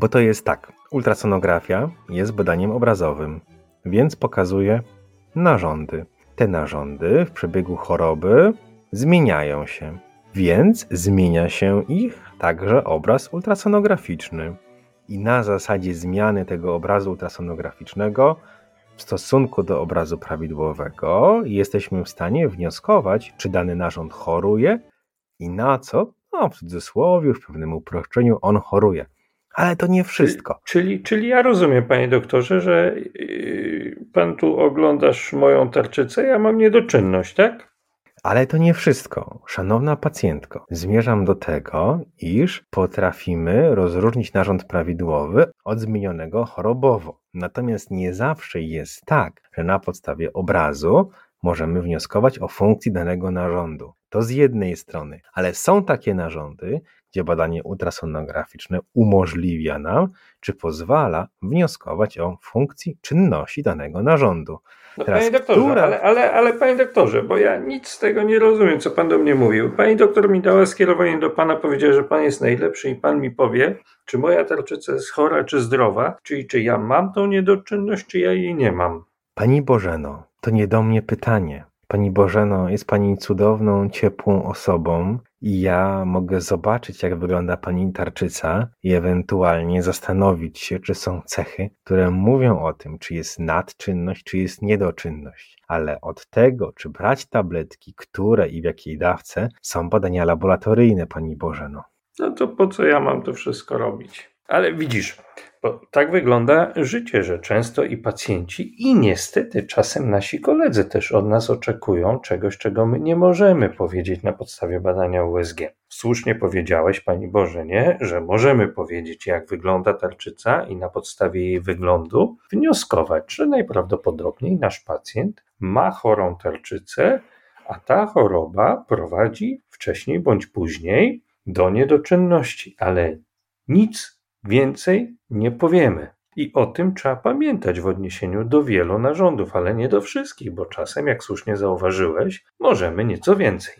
Bo to jest tak, ultrasonografia jest badaniem obrazowym, więc pokazuje narządy. Te narządy w przebiegu choroby zmieniają się, więc zmienia się ich także obraz ultrasonograficzny. I na zasadzie zmiany tego obrazu ultrasonograficznego w stosunku do obrazu prawidłowego jesteśmy w stanie wnioskować, czy dany narząd choruje i na co, no w cudzysłowie, w pewnym uproszczeniu, on choruje. Ale to nie wszystko. Czyli, czyli ja rozumiem, panie doktorze, że yy, pan tu oglądasz moją tarczycę, ja mam niedoczynność, tak? Ale to nie wszystko. Szanowna pacjentko, zmierzam do tego, iż potrafimy rozróżnić narząd prawidłowy od zmienionego chorobowo. Natomiast nie zawsze jest tak, że na podstawie obrazu możemy wnioskować o funkcji danego narządu. To z jednej strony, ale są takie narządy, gdzie badanie ultrasonograficzne umożliwia nam, czy pozwala wnioskować o funkcji czynności danego narządu. No, Teraz, panie doktorze, która... ale, ale, ale panie doktorze, bo ja nic z tego nie rozumiem, co pan do mnie mówił. Pani doktor mi dała skierowanie do pana, powiedziała, że pan jest najlepszy i pan mi powie, czy moja tarczyca jest chora, czy zdrowa, czyli czy ja mam tą niedoczynność, czy ja jej nie mam. Pani Bożeno, to nie do mnie pytanie. Pani Bożeno, jest Pani cudowną, ciepłą osobą i ja mogę zobaczyć, jak wygląda Pani tarczyca i ewentualnie zastanowić się, czy są cechy, które mówią o tym, czy jest nadczynność, czy jest niedoczynność. Ale od tego, czy brać tabletki, które i w jakiej dawce, są badania laboratoryjne, Pani Bożeno. No to po co ja mam to wszystko robić? Ale widzisz, bo tak wygląda życie, że często i pacjenci, i niestety czasem nasi koledzy też od nas oczekują czegoś, czego my nie możemy powiedzieć na podstawie badania USG. Słusznie powiedziałeś, Pani Bożenie, że możemy powiedzieć, jak wygląda tarczyca i na podstawie jej wyglądu wnioskować, że najprawdopodobniej nasz pacjent ma chorą tarczycę, a ta choroba prowadzi wcześniej bądź później do niedoczynności, ale nic Więcej nie powiemy. I o tym trzeba pamiętać w odniesieniu do wielu narządów, ale nie do wszystkich, bo czasem, jak słusznie zauważyłeś, możemy nieco więcej.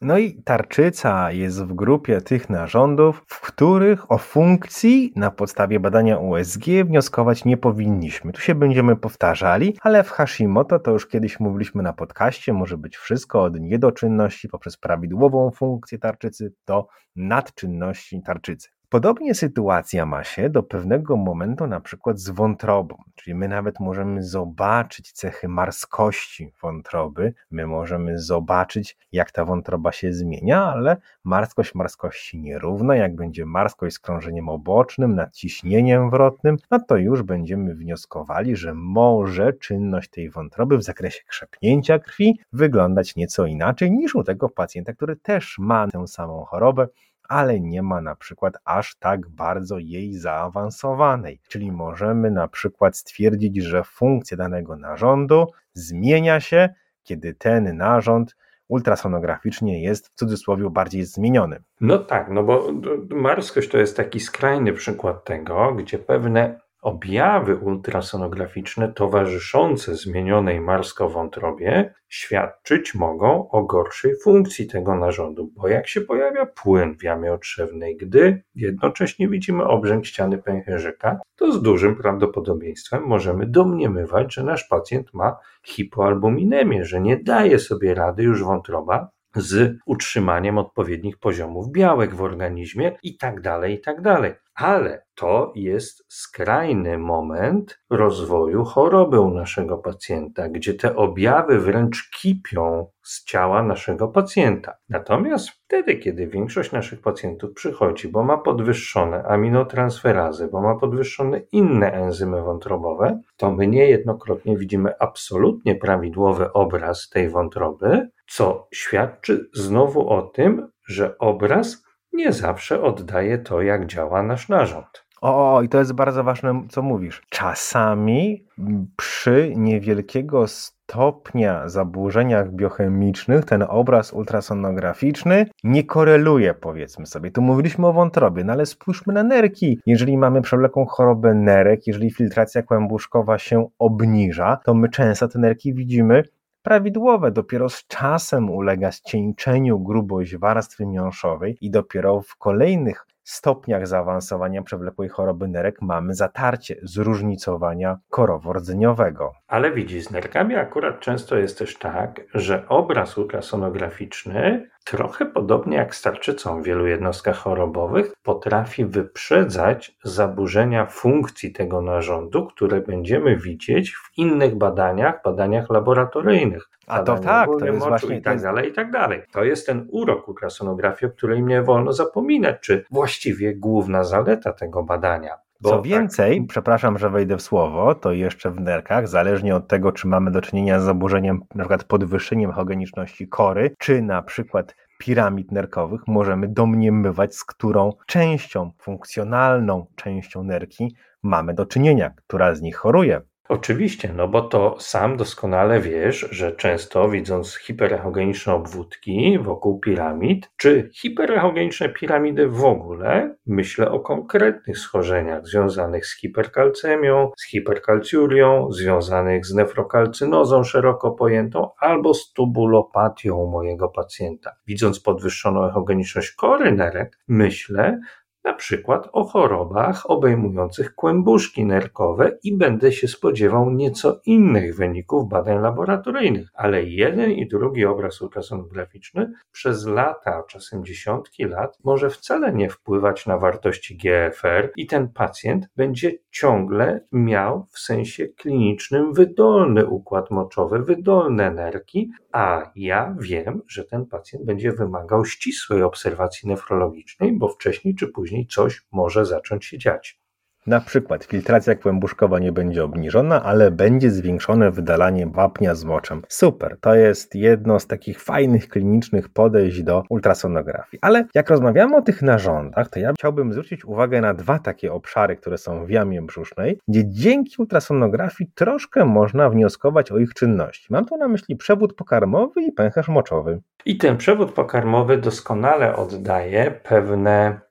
No i tarczyca jest w grupie tych narządów, w których o funkcji na podstawie badania USG wnioskować nie powinniśmy. Tu się będziemy powtarzali, ale w Hashimoto to już kiedyś mówiliśmy na podcaście, może być wszystko od niedoczynności poprzez prawidłową funkcję tarczycy do nadczynności tarczycy. Podobnie sytuacja ma się do pewnego momentu na przykład z wątrobą, czyli my nawet możemy zobaczyć cechy marskości wątroby, my możemy zobaczyć jak ta wątroba się zmienia, ale marskość marskości nierówna, jak będzie marskość z krążeniem obocznym, nadciśnieniem wrotnym, no to już będziemy wnioskowali, że może czynność tej wątroby w zakresie krzepnięcia krwi wyglądać nieco inaczej niż u tego pacjenta, który też ma tę samą chorobę, ale nie ma na przykład aż tak bardzo jej zaawansowanej. Czyli możemy na przykład stwierdzić, że funkcja danego narządu zmienia się, kiedy ten narząd ultrasonograficznie jest w cudzysłowie bardziej zmieniony. No tak, no bo marskość to jest taki skrajny przykład tego, gdzie pewne Objawy ultrasonograficzne towarzyszące zmienionej marskowątrobie świadczyć mogą o gorszej funkcji tego narządu, bo jak się pojawia płyn w jamie otrzewnej, gdy jednocześnie widzimy obrzęk ściany pęcherzyka, to z dużym prawdopodobieństwem możemy domniemywać, że nasz pacjent ma hipoalbuminemię, że nie daje sobie rady już wątroba z utrzymaniem odpowiednich poziomów białek w organizmie i tak dalej, i tak dalej. Ale to jest skrajny moment rozwoju choroby u naszego pacjenta, gdzie te objawy wręcz kipią z ciała naszego pacjenta. Natomiast wtedy, kiedy większość naszych pacjentów przychodzi, bo ma podwyższone aminotransferazy, bo ma podwyższone inne enzymy wątrobowe, to my niejednokrotnie widzimy absolutnie prawidłowy obraz tej wątroby, co świadczy znowu o tym, że obraz nie zawsze oddaje to, jak działa nasz narząd. O, i to jest bardzo ważne, co mówisz. Czasami przy niewielkiego stopnia zaburzeniach biochemicznych ten obraz ultrasonograficzny nie koreluje, powiedzmy sobie. Tu mówiliśmy o wątrobie, no ale spójrzmy na nerki. Jeżeli mamy przewlekłą chorobę nerek, jeżeli filtracja kłębuszkowa się obniża, to my często te nerki widzimy prawidłowe. Dopiero z czasem ulega ścieńczeniu grubość warstwy miąższowej i dopiero w kolejnych stopniach zaawansowania przewlekłej choroby nerek mamy zatarcie zróżnicowania korowo-rdzeniowego. Ale widzisz, z nerkami akurat często jest też tak, że obraz ultrasonograficzny, trochę podobnie jak z tarczycą w wielu jednostkach chorobowych, potrafi wyprzedzać zaburzenia funkcji tego narządu, które będziemy widzieć w innych badaniach, badaniach laboratoryjnych. A to tak, to jest właśnie i tak dalej, i tak dalej. To jest ten urok ultrasonografii, o której nie wolno zapominać, czy właściwie główna zaleta tego badania. Co tak. więcej, tak. przepraszam, że wejdę w słowo, to jeszcze w nerkach, zależnie od tego, czy mamy do czynienia z zaburzeniem, na przykład podwyższeniem chogeniczności kory, czy na przykład piramid nerkowych, możemy domniemywać, z którą częścią, funkcjonalną częścią nerki mamy do czynienia, która z nich choruje. Oczywiście, no bo to sam doskonale wiesz, że często widząc hiperechogeniczne obwódki wokół piramid, czy hiperechogeniczne piramidy w ogóle, myślę o konkretnych schorzeniach związanych z hiperkalcemią, z hiperkalciurią, związanych z nefrokalcynozą szeroko pojętą albo z tubulopatią mojego pacjenta. Widząc podwyższoną echogeniczność kory nerek, myślę, na przykład o chorobach obejmujących kłębuszki nerkowe i będę się spodziewał nieco innych wyników badań laboratoryjnych, ale jeden i drugi obraz ultrasonograficzny przez lata, czasem dziesiątki lat może wcale nie wpływać na wartości GFR i ten pacjent będzie ciągle miał w sensie klinicznym wydolny układ moczowy, wydolne nerki, a ja wiem, że ten pacjent będzie wymagał ścisłej obserwacji nefrologicznej, bo wcześniej czy później później coś może zacząć się dziać. Na przykład filtracja kłębuszkowa nie będzie obniżona, ale będzie zwiększone wydalanie wapnia z moczem. Super, to jest jedno z takich fajnych klinicznych podejść do ultrasonografii. Ale jak rozmawiamy o tych narządach, to ja chciałbym zwrócić uwagę na dwa takie obszary, które są w jamie brzusznej, gdzie dzięki ultrasonografii troszkę można wnioskować o ich czynności. Mam tu na myśli przewód pokarmowy i pęcherz moczowy. I ten przewód pokarmowy doskonale oddaje pewne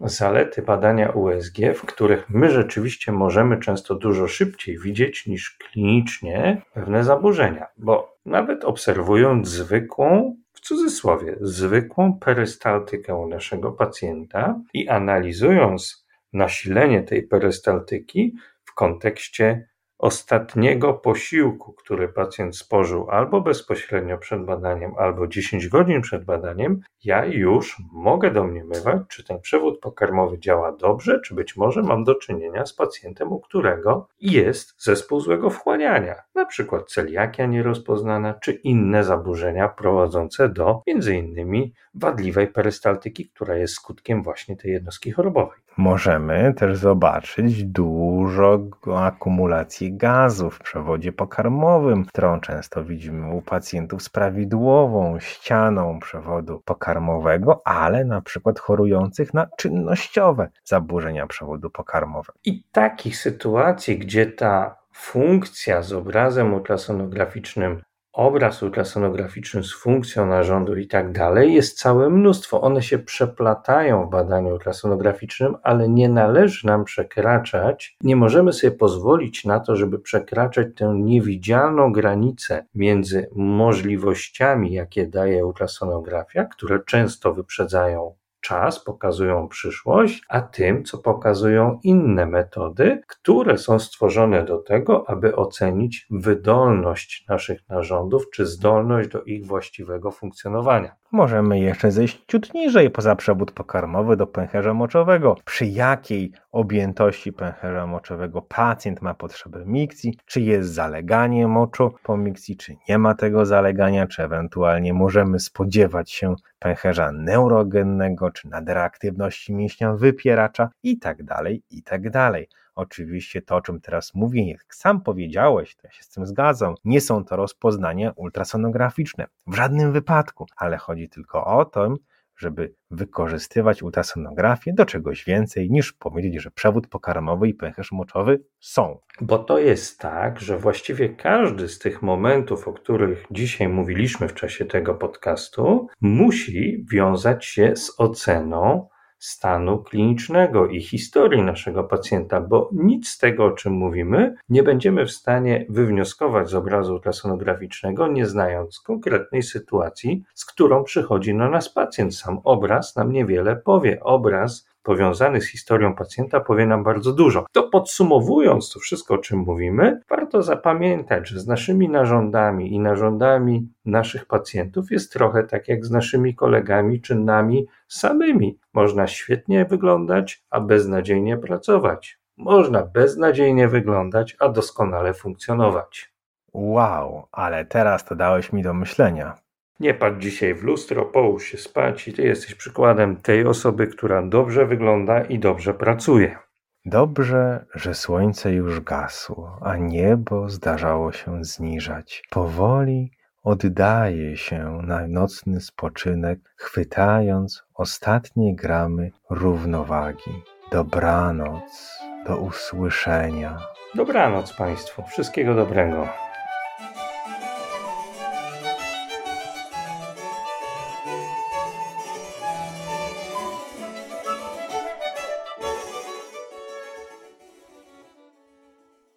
zalety badania USG, w których my rzeczywiście możemy często dużo szybciej widzieć niż klinicznie pewne zaburzenia, bo nawet obserwując zwykłą, w cudzysłowie, zwykłą perystaltykę u naszego pacjenta i analizując nasilenie tej perystaltyki w kontekście ostatniego posiłku, który pacjent spożył albo bezpośrednio przed badaniem, albo 10 godzin przed badaniem, ja już mogę domniemywać, czy ten przewód pokarmowy działa dobrze, czy być może mam do czynienia z pacjentem, u którego jest zespół złego wchłaniania, na przykład celiakia nierozpoznana, czy inne zaburzenia prowadzące do m.in. wadliwej perystaltyki, która jest skutkiem właśnie tej jednostki chorobowej. Możemy też zobaczyć dużo akumulacji gazu w przewodzie pokarmowym, którą często widzimy u pacjentów z prawidłową ścianą przewodu pokarmowego, ale na przykład chorujących na czynnościowe zaburzenia przewodu pokarmowego. I takich sytuacji, gdzie ta funkcja z obrazem ultrasonograficznym obraz ultrasonograficzny z funkcją narządu i tak dalej jest całe mnóstwo. One się przeplatają w badaniu ultrasonograficznym, ale nie należy nam przekraczać, nie możemy sobie pozwolić na to, żeby przekraczać tę niewidzialną granicę między możliwościami, jakie daje ultrasonografia, które często wyprzedzają czas, pokazują przyszłość, a tym, co pokazują inne metody, które są stworzone do tego, aby ocenić wydolność naszych narządów czy zdolność do ich właściwego funkcjonowania. Możemy jeszcze zejść ciut niżej poza przewód pokarmowy do pęcherza moczowego. Przy jakiej objętości pęcherza moczowego pacjent ma potrzebę mikcji, czy jest zaleganie moczu po mikcji, czy nie ma tego zalegania, czy ewentualnie możemy spodziewać się pęcherza neurogennego, czy nadreaktywności mięśnia wypieracza i tak dalej, i tak dalej. Oczywiście to, o czym teraz mówię, jak sam powiedziałeś, to ja się z tym zgadzam, nie są to rozpoznania ultrasonograficzne. W żadnym wypadku, ale chodzi tylko o to, żeby wykorzystywać ultrasonografię do czegoś więcej niż powiedzieć, że przewód pokarmowy i pęcherz moczowy są. Bo to jest tak, że właściwie każdy z tych momentów, o których dzisiaj mówiliśmy w czasie tego podcastu, musi wiązać się z oceną stanu klinicznego i historii naszego pacjenta, bo nic z tego, o czym mówimy, nie będziemy w stanie wywnioskować z obrazu ultrasonograficznego, nie znając konkretnej sytuacji, z którą przychodzi na nas pacjent. Sam obraz nam niewiele powie. Obraz powiązany z historią pacjenta powie nam bardzo dużo. To podsumowując to wszystko, o czym mówimy, warto zapamiętać, że z naszymi narządami i narządami naszych pacjentów jest trochę tak jak z naszymi kolegami czy nami samymi. Można świetnie wyglądać, a beznadziejnie pracować. Można beznadziejnie wyglądać, a doskonale funkcjonować. Wow, ale teraz to dałeś mi do myślenia. Nie patrz dzisiaj w lustro, połóż się spać i ty jesteś przykładem tej osoby, która dobrze wygląda i dobrze pracuje. Dobrze, że słońce już gasło, a niebo zdarzało się zniżać. Powoli oddaje się na nocny spoczynek, chwytając ostatnie gramy równowagi. Dobranoc, do usłyszenia. Dobranoc Państwu, wszystkiego dobrego.